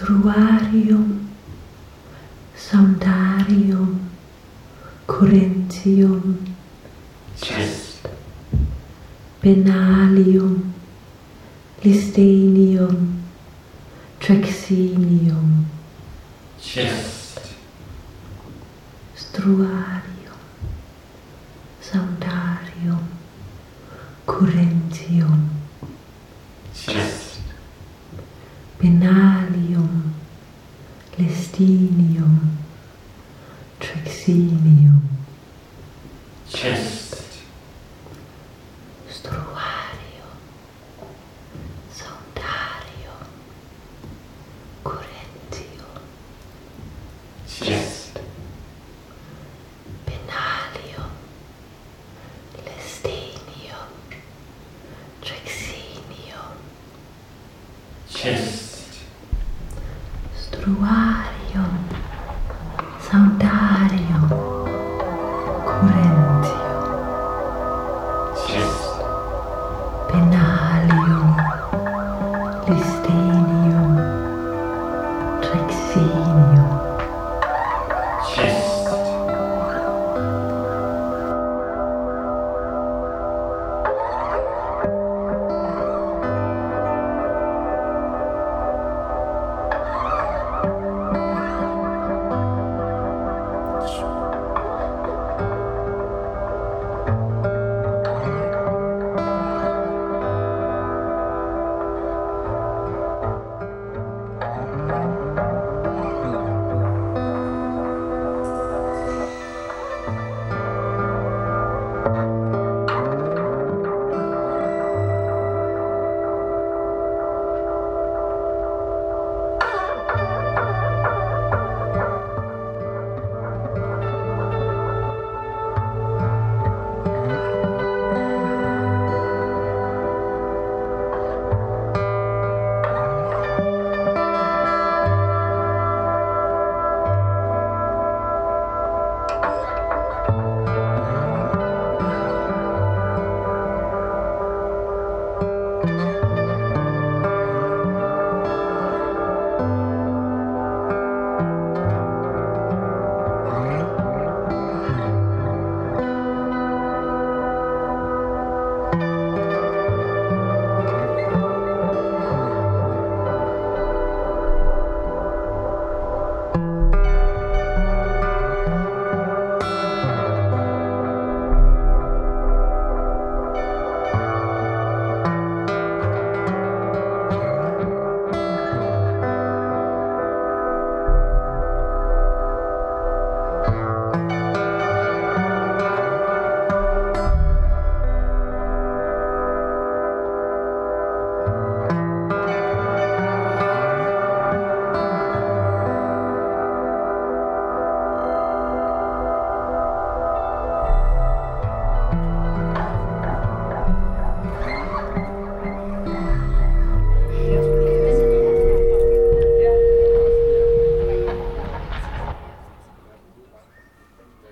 Struarium, Sondarium, Corinthium, Chest, Benalium, listenium, Trexinium, Chest, Struarium, Sondarium, Corinthium, Chest, Benalium, partilhe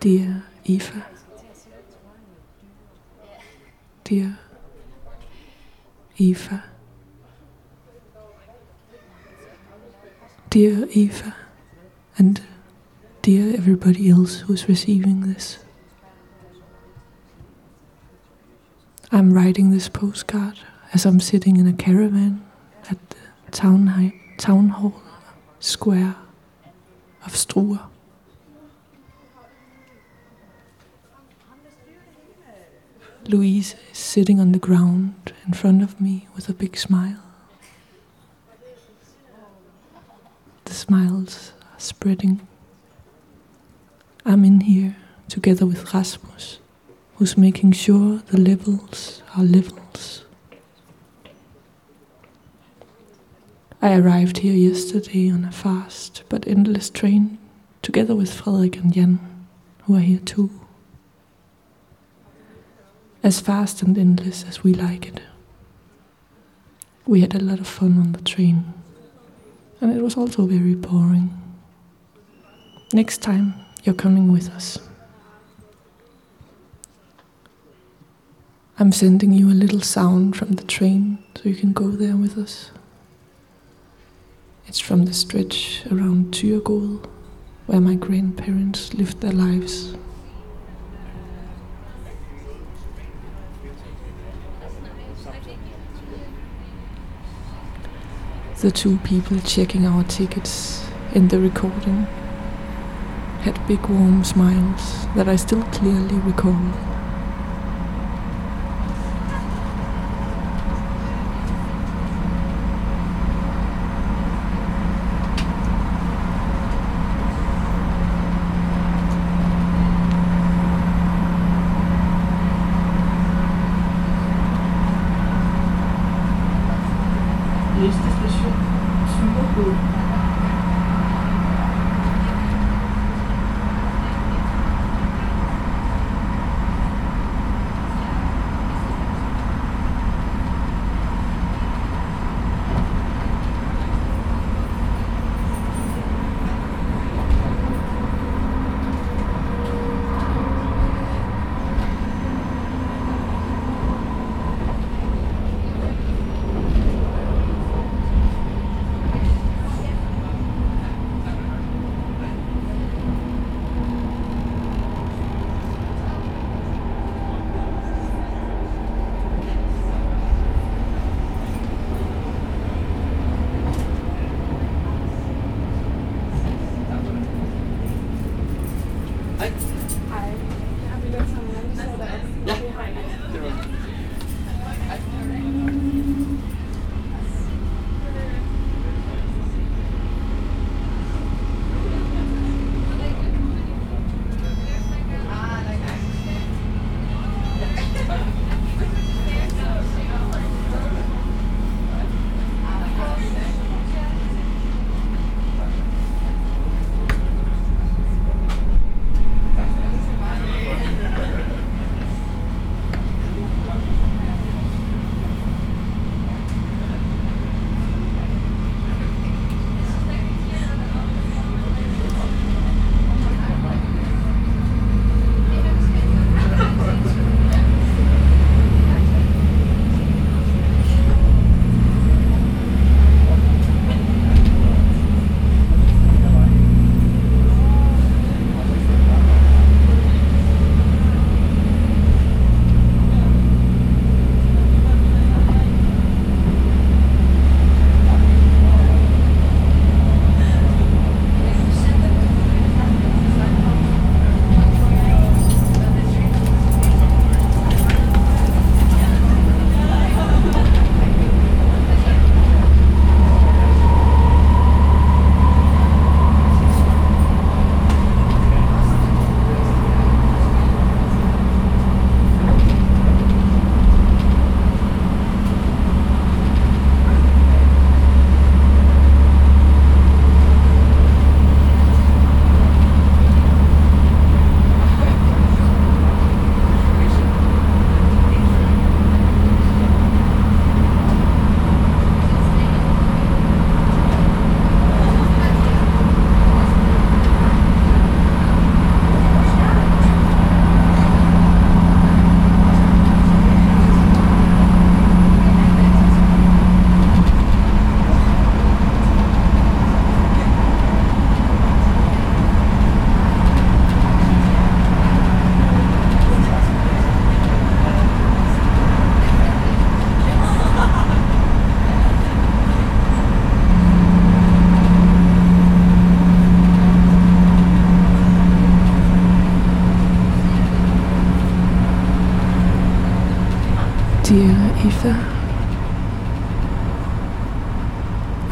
Dear Eva. Dear Eva. Dear Eva, and dear everybody else who's receiving this. I'm writing this postcard as I'm sitting in a caravan at the town, town hall square of Struer. Louise is sitting on the ground in front of me with a big smile. The smiles are spreading. I'm in here together with Rasmus, who's making sure the levels are levels. I arrived here yesterday on a fast but endless train, together with Frederik and Jan, who are here too as fast and endless as we like it. We had a lot of fun on the train, and it was also very boring. Next time, you're coming with us. I'm sending you a little sound from the train so you can go there with us. It's from the stretch around Thyregod, where my grandparents lived their lives. The two people checking our tickets in the recording had big warm smiles that I still clearly recall.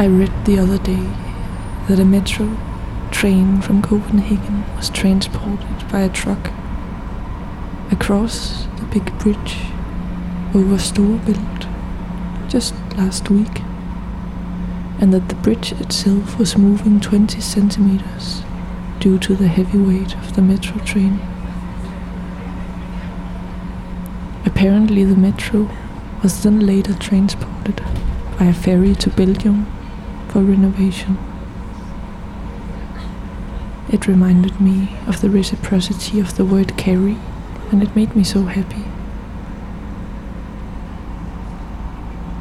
I read the other day that a metro train from Copenhagen was transported by a truck across the big bridge over Storebælt just last week, and that the bridge itself was moving 20 centimeters due to the heavy weight of the metro train. Apparently, the metro was then later transported by a ferry to Belgium for renovation. It reminded me of the reciprocity of the word carry, and it made me so happy.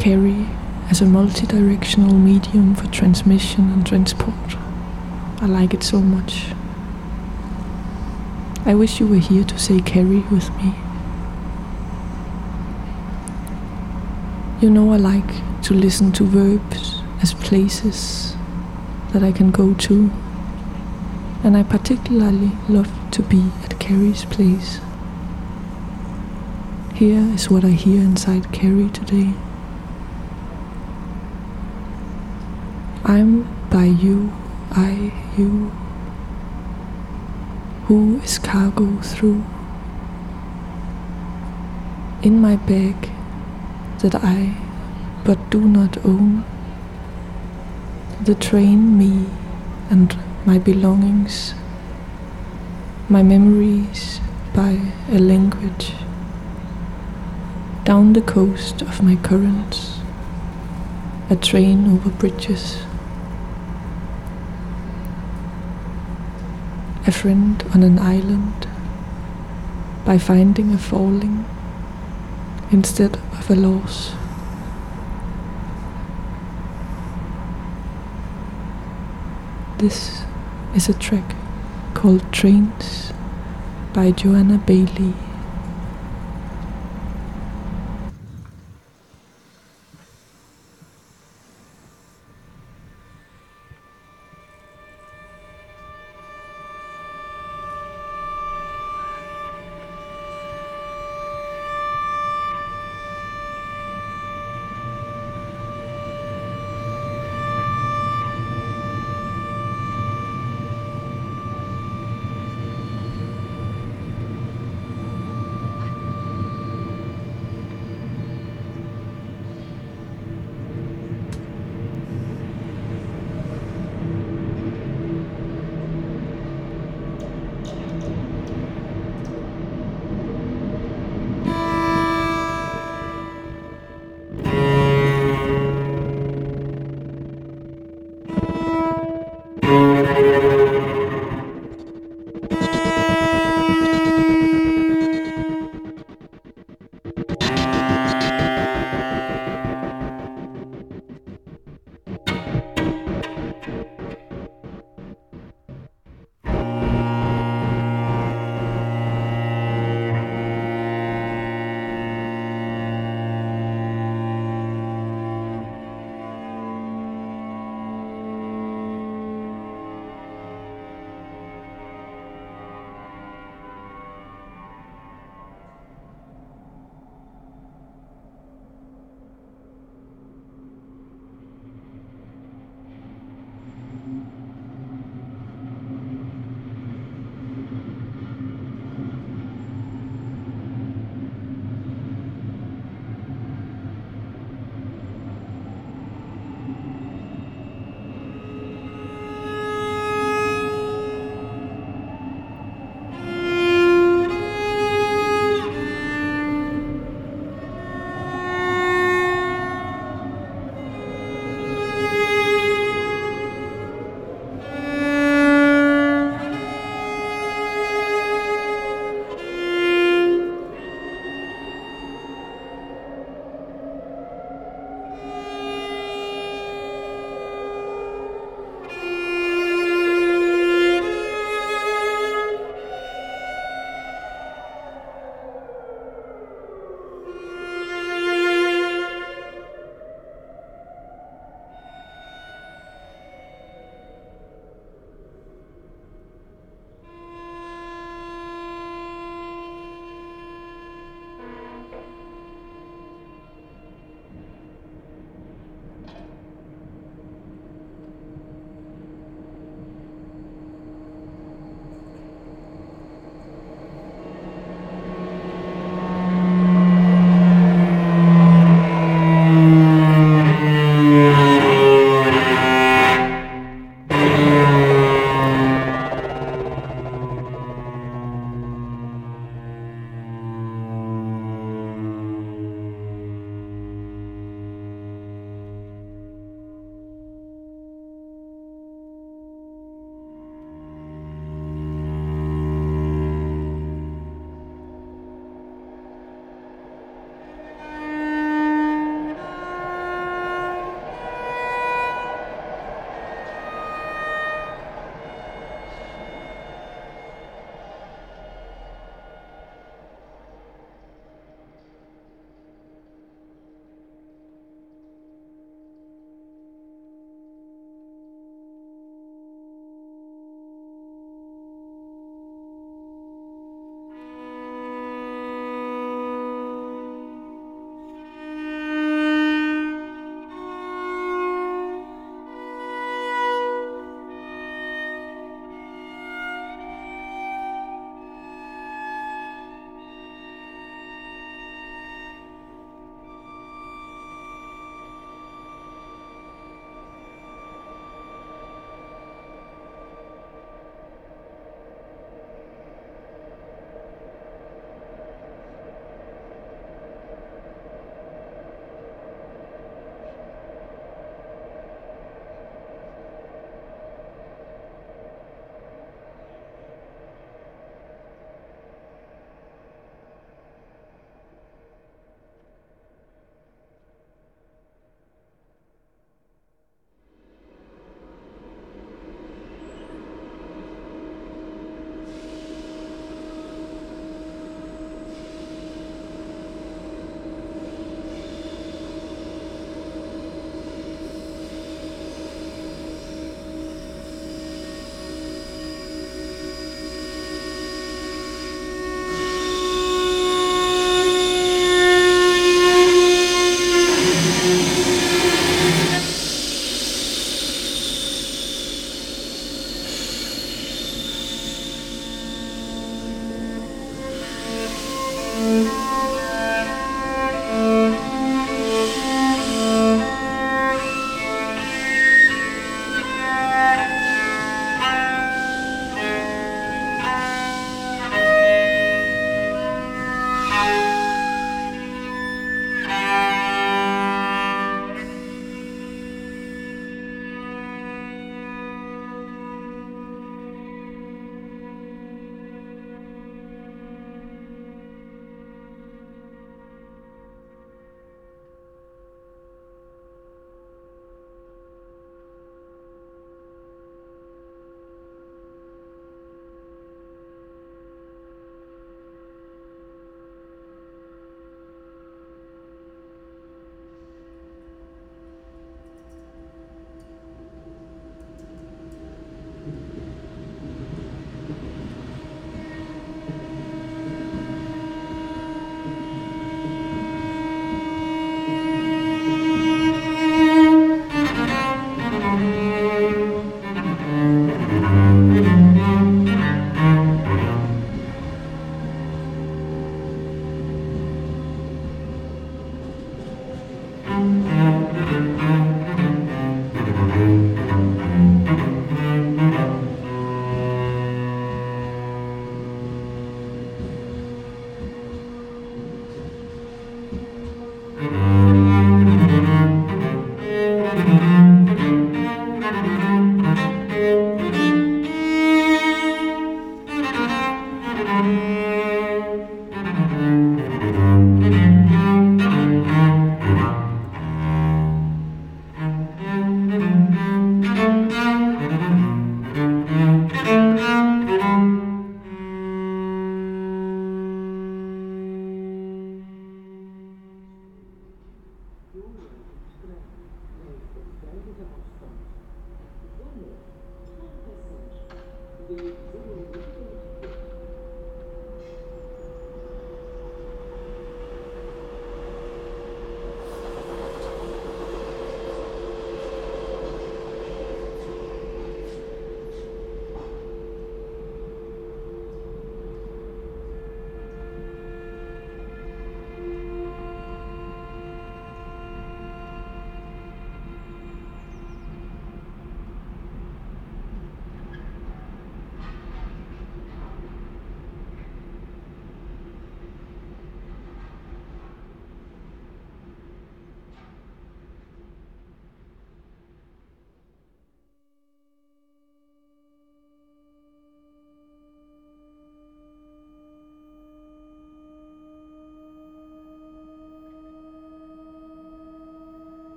Carry as a multi-directional medium for transmission and transport. I like it so much. I wish you were here to say carry with me. You know I like to listen to verbs as places that I can go to, and I particularly love to be at carry's place. Here is what I hear inside Carrie today. I'm by you, I, you. Who is cargo through? In my bag that I but do not own. The train, me, and my belongings, my memories by a language. Down the coast of my currents, a train over bridges. A friend on an island by finding a falling instead of a loss. This is a track called Trains by Joanna Bailey.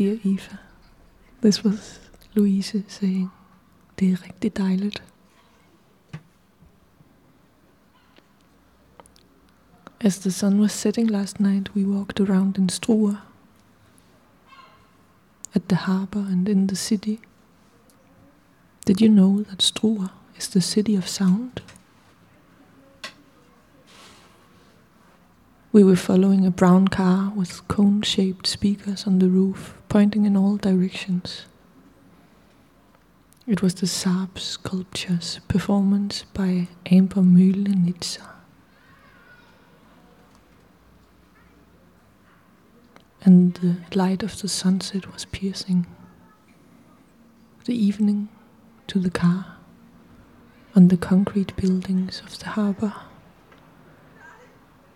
Dear Eva, this was Louise saying, det er rigtig dejligt. As the sun was setting last night, we walked around in Struer, at the harbor and in the city. Did you know that Struer is the city of sound? We were following a brown car with cone shaped speakers on the roof, pointing in all directions. It was the Saab Sculptures performance by Amber Mühlenitzer. And the light of the sunset was piercing the evening to the car on the concrete buildings of the harbor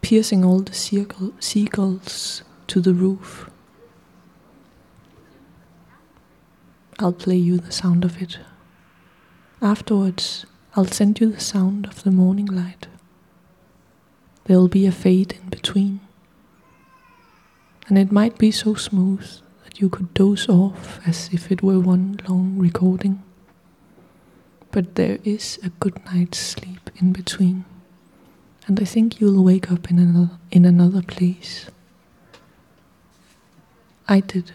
piercing all the seagulls to the roof. I'll play you the sound of it. Afterwards, I'll send you the sound of the morning light. There will be a fade in between. And it might be so smooth that you could doze off as if it were one long recording. But there is a good night's sleep in between. And I think you'll wake up in another, in another place. I did.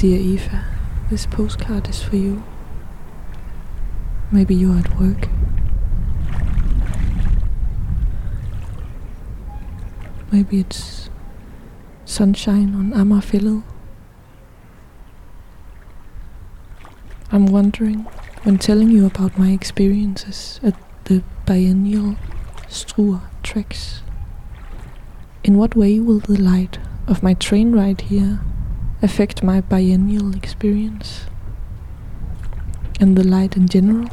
Dear Eva, this postcard is for you. Maybe you're at work. Maybe it's sunshine on Amager Fælled. I'm wondering, when telling you about my experiences at the biennial Struer Tracks, in what way will the light of my train ride here affect my biennial experience? And the light in general?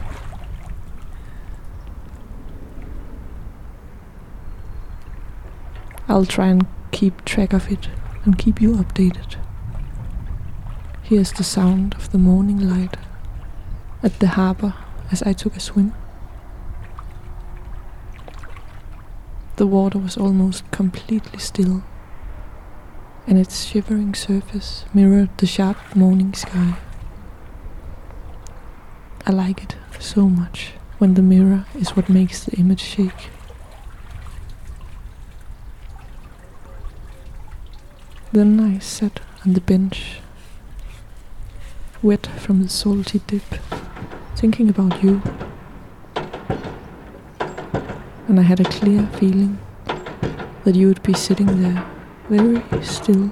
I'll try and keep track of it and keep you updated. Here's the sound of the morning light at the harbor as I took a swim. The water was almost completely still, and its shivering surface mirrored the sharp morning sky. I like it so much when the mirror is what makes the image shake. Then I sat on the bench, wet from the salty dip, thinking about you. And I had a clear feeling that you would be sitting there, very still,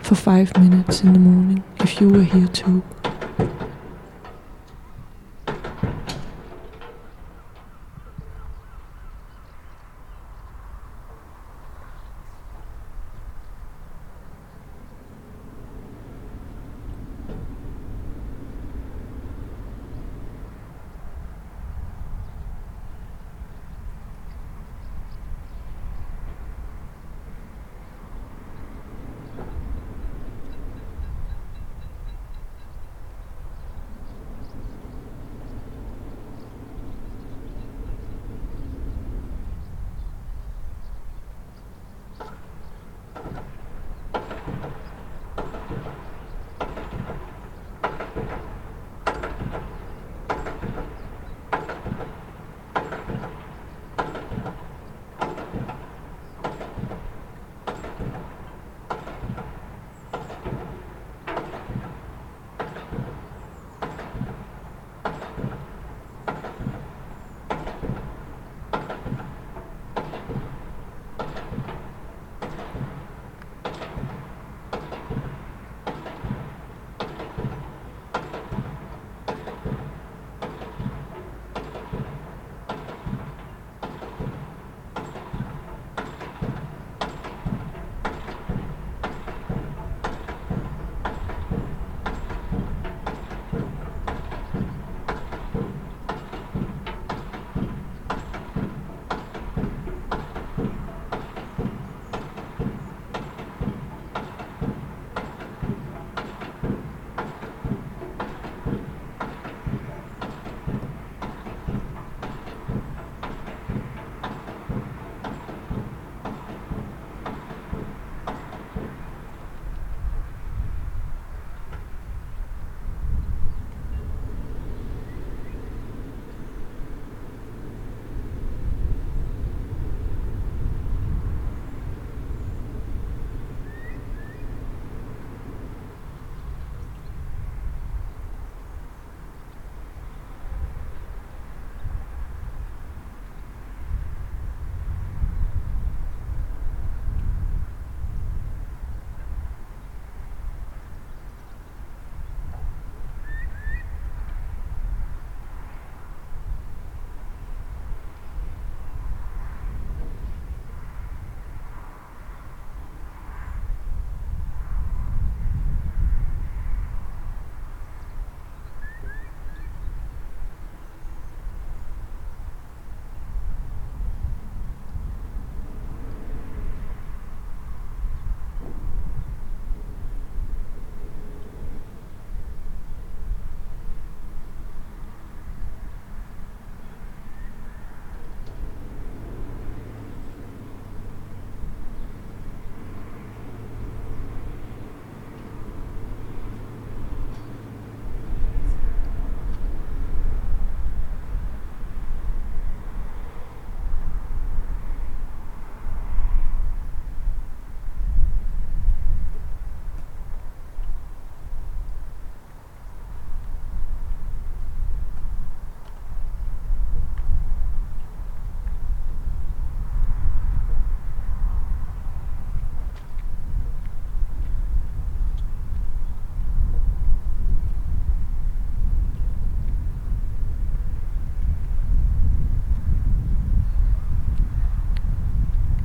for five minutes in the morning if you were here too.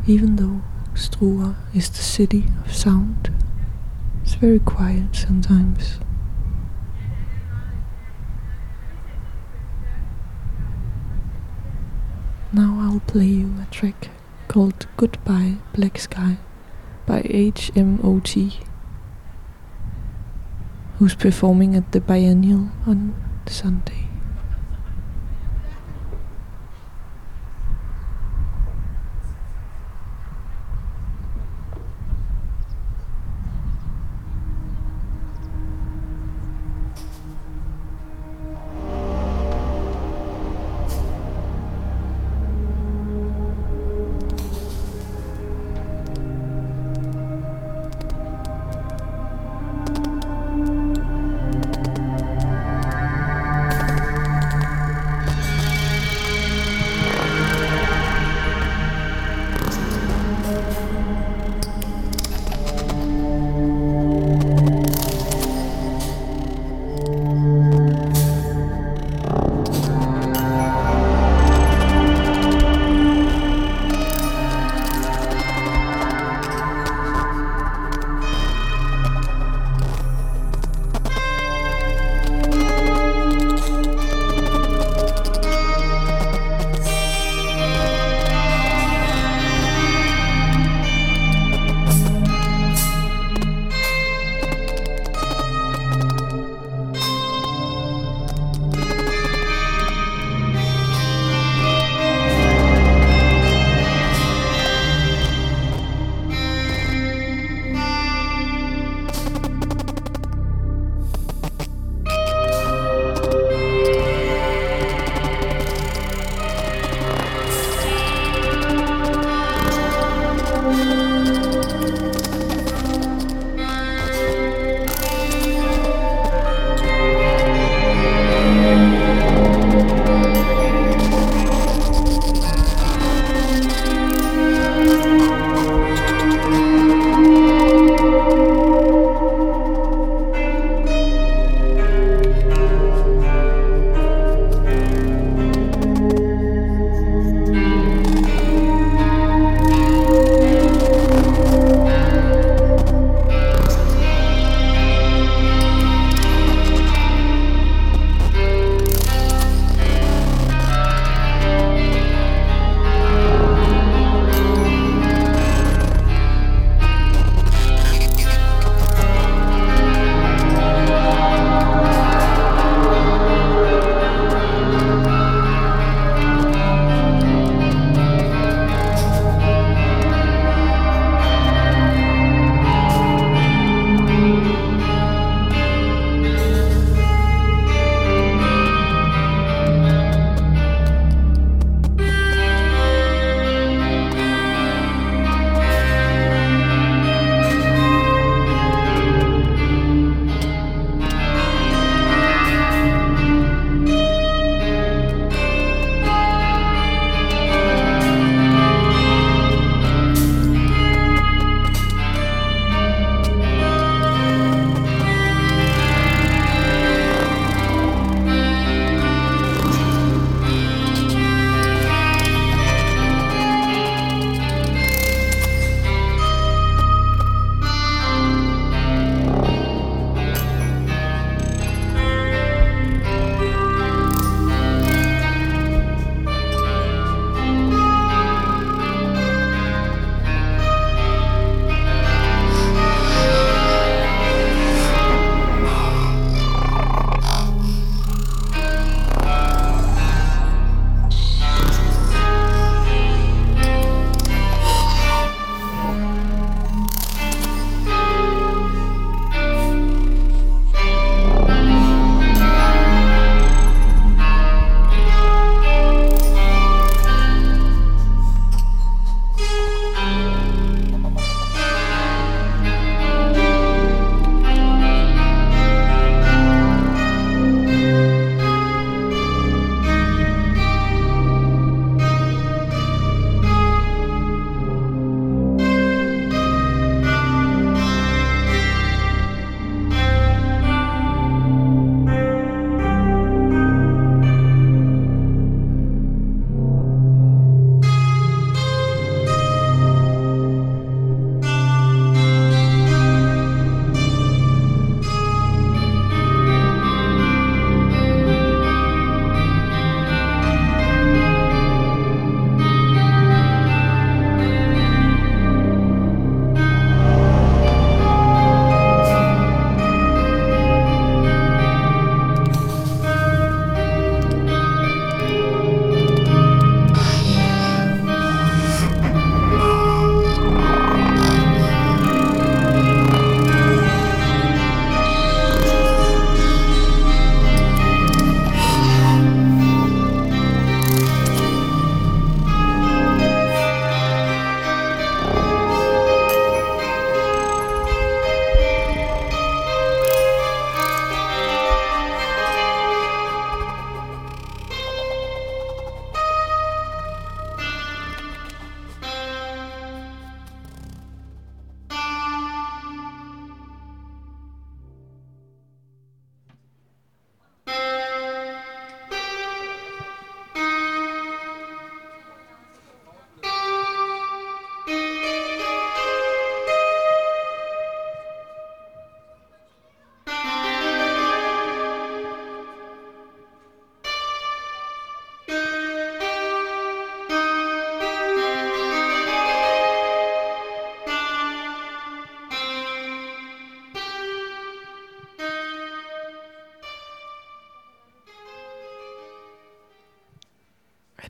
Even though Struer is the city of sound, it's very quiet sometimes. Now I'll play you a track called Goodbye Black Sky by HMOT, who's performing at the Biennial on Sunday.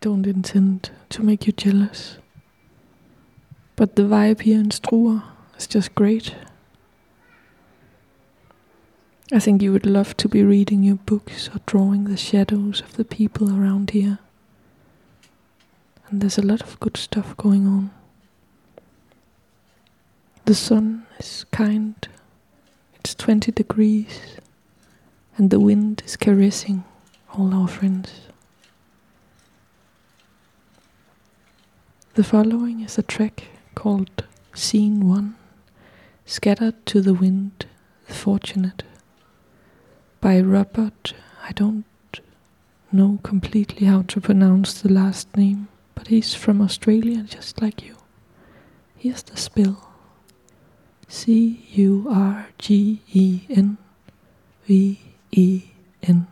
Don't intend to make you jealous. But the vibe here in Struer is just great. I think you would love to be reading your books or drawing the shadows of the people around here. And there's a lot of good stuff going on. The sun is kind, it's 20 degrees, and the wind is caressing all our friends. The following is a track called Scene 1 Scattered to the Wind, the Fortunate by Robert. I don't know completely how to pronounce the last name, but he's from Australia just like you. Here's the spell C U R G E N V E N.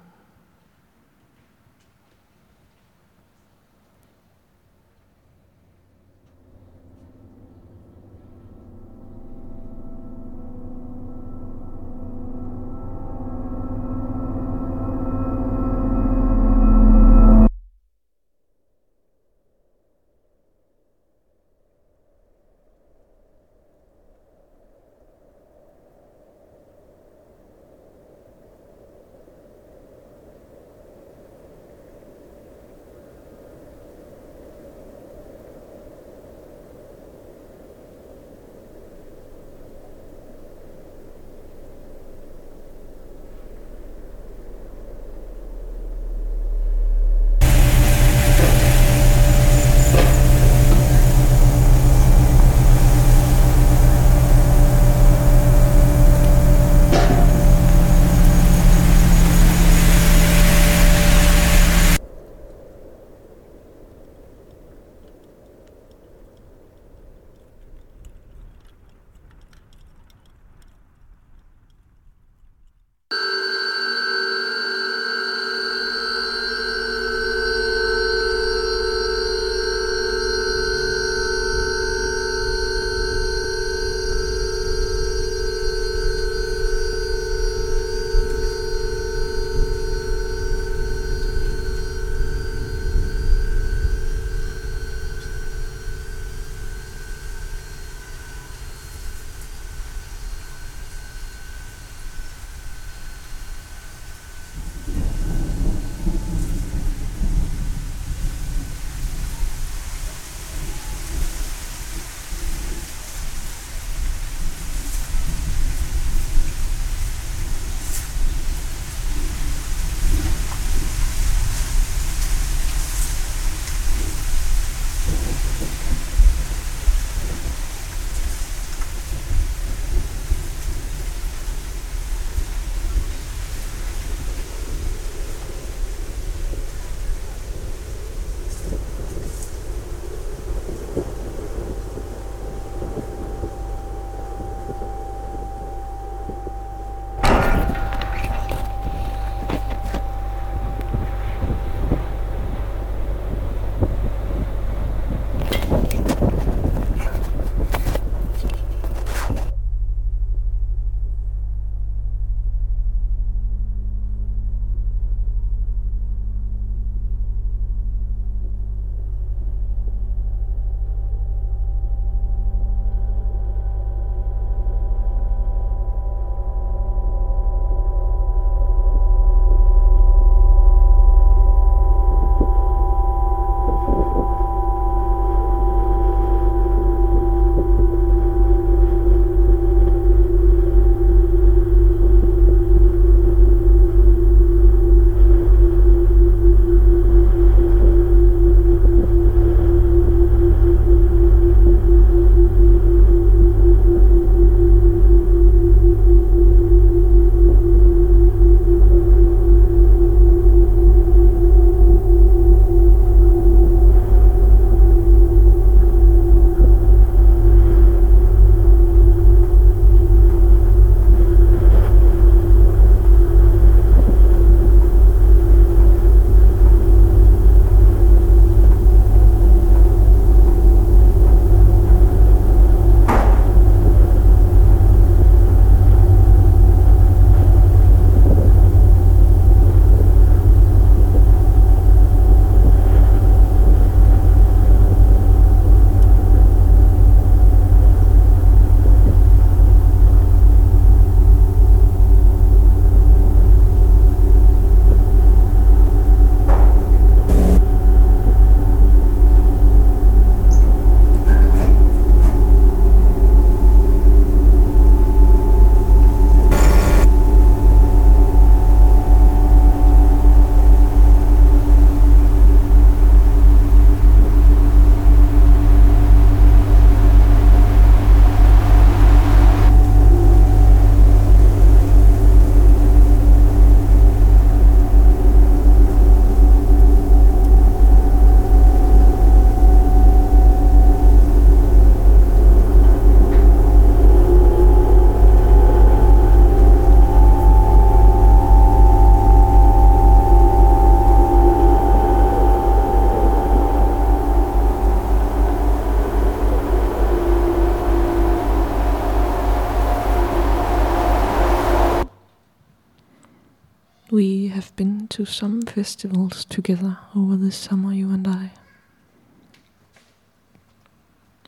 to some festivals together over this summer, you and I.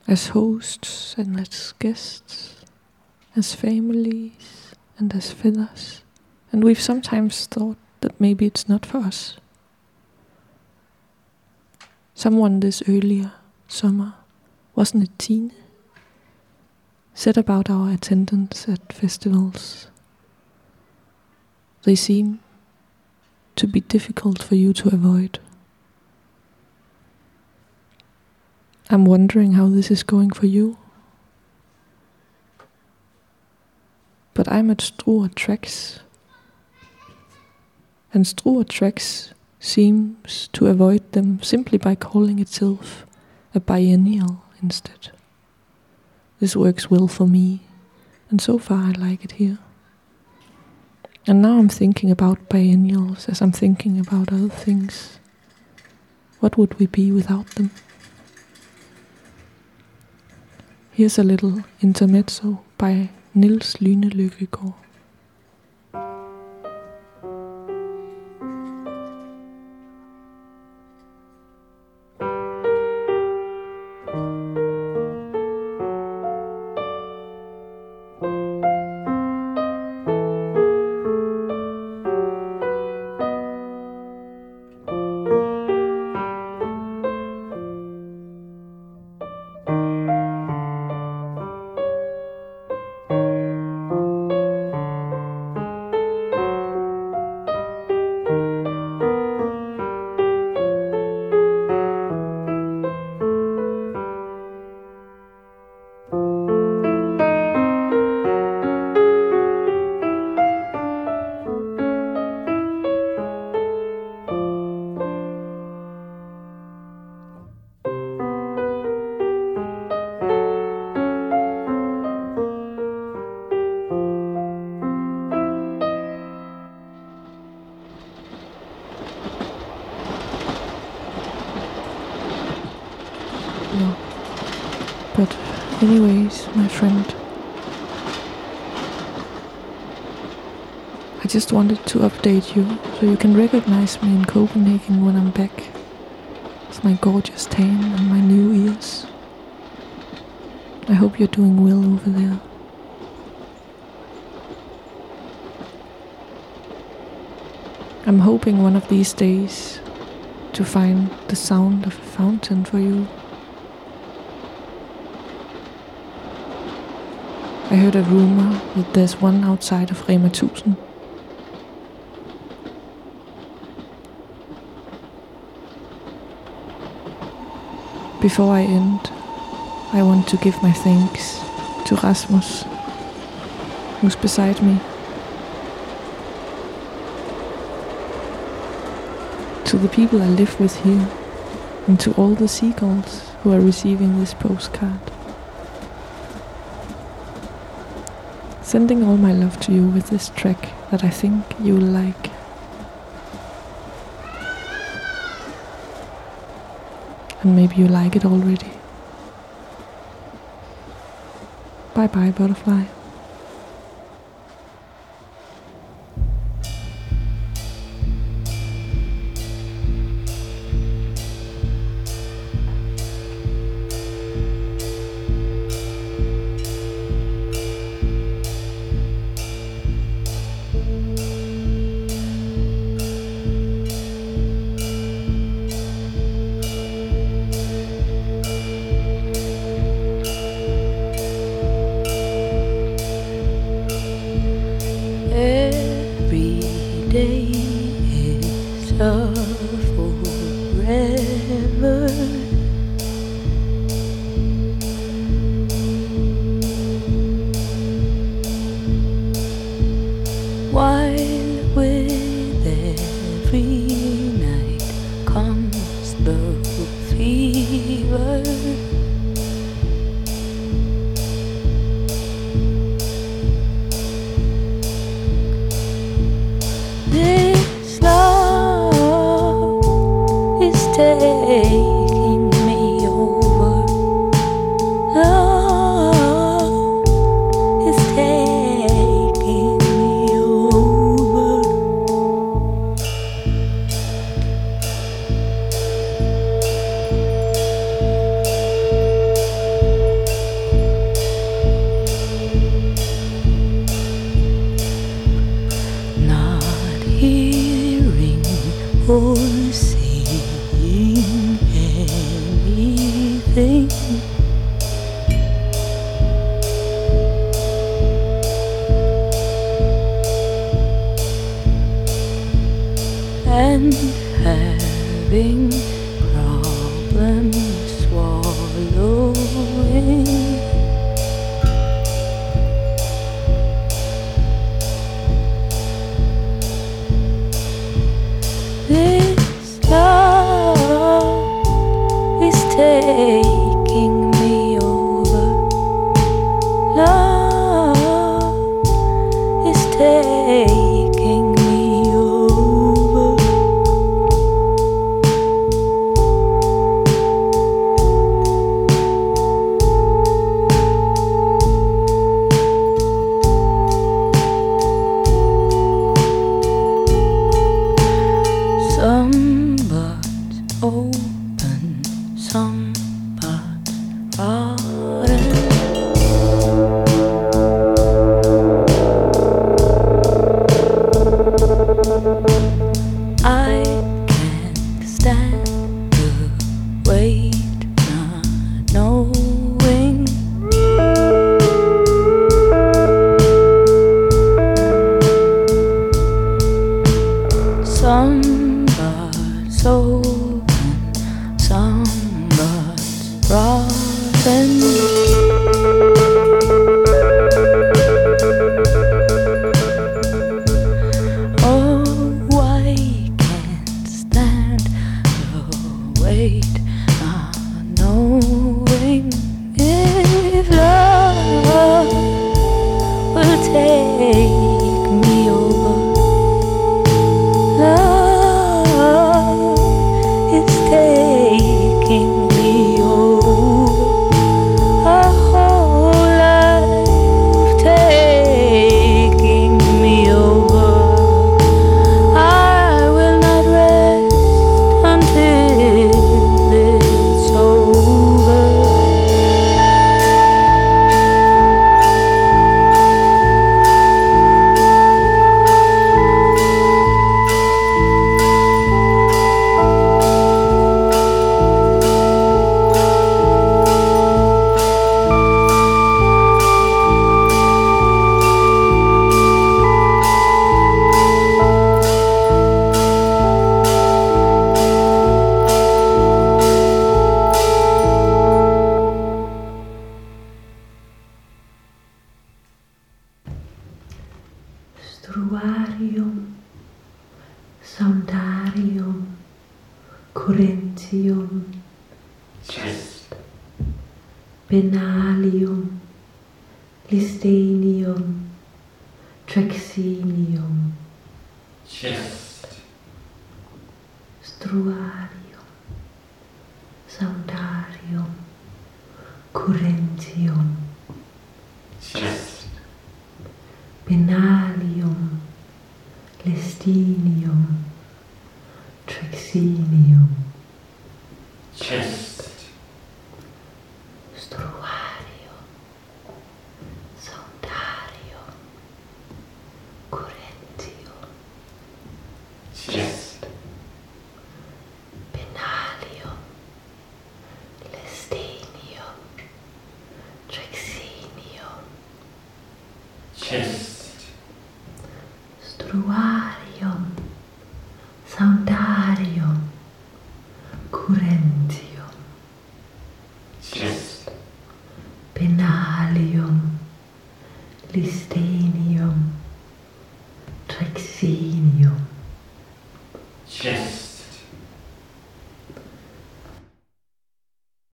As hosts and as guests, as families and as feathers. And we've sometimes thought that maybe it's not for us. Someone this earlier summer, wasn't it Tine, said about our attendance at festivals. They seem to be difficult for you to avoid. I'm wondering how this is going for you. But I'm at Struer Tracks. And Struer Tracks seems to avoid them simply by calling itself a biennial instead. This works well for me, and so far I like it here. And now I'm thinking about biennials as I'm thinking about other things. What would we be without them? Here's a little intermezzo by Niels Lyhne Løkkegaard. Just wanted to update you so you can recognize me in Copenhagen when I'm back. It's my gorgeous tan and my new ears. I hope you're doing well over there. I'm hoping one of these days to find the sound of a fountain for you. I heard a rumor that there's one outside of Rema 1000. Before I end, I want to give my thanks to Rasmus, who's beside me, to the people I live with here, and to all the seagulls who are receiving this postcard. Sending all my love to you with this track that I think you will like. And maybe you like it already. Bye bye, butterfly.